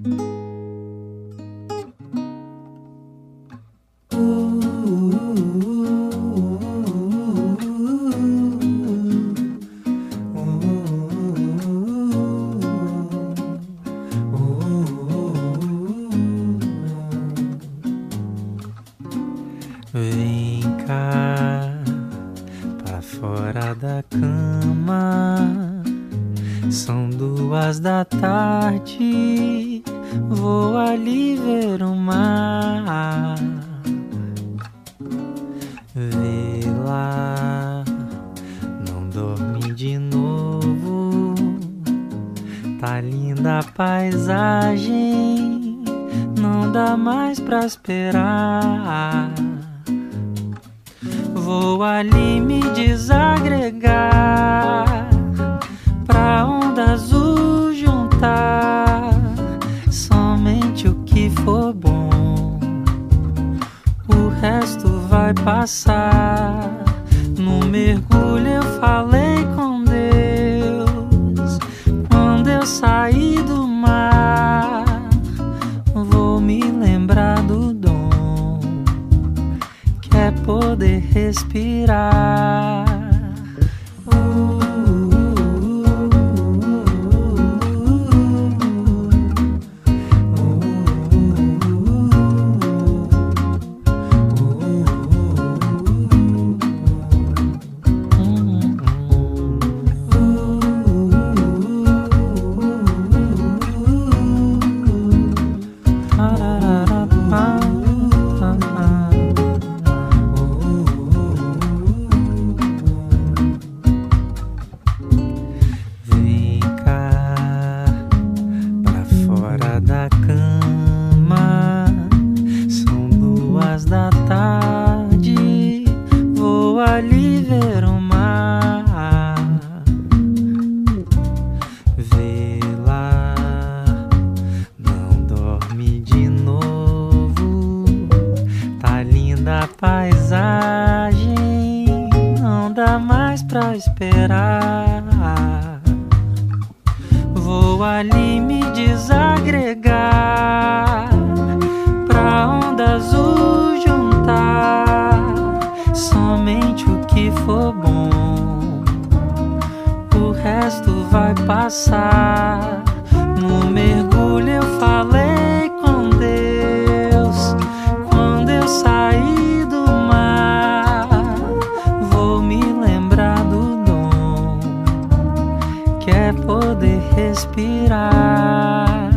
Vem cá pra fora da cama. São duas da tarde. Vou ali ver o mar. Vê lá, não dorme de novo. Tá linda a paisagem. Não dá mais pra esperar. Vou ali me desagregar resto vai passar. No mergulho eu falei com Deus quando eu saí do mar. Vou me lembrar do dom que é poder respirar. Fora da cama. São duas da tarde. Vou ali ver o mar. Vê lá, não dorme de novo. Tá linda a paisagem. Não dá mais pra esperar. Vou ali me desagregar pra onda azul juntar somente o que for bom. O resto vai passar. Do dom que é poder respirar.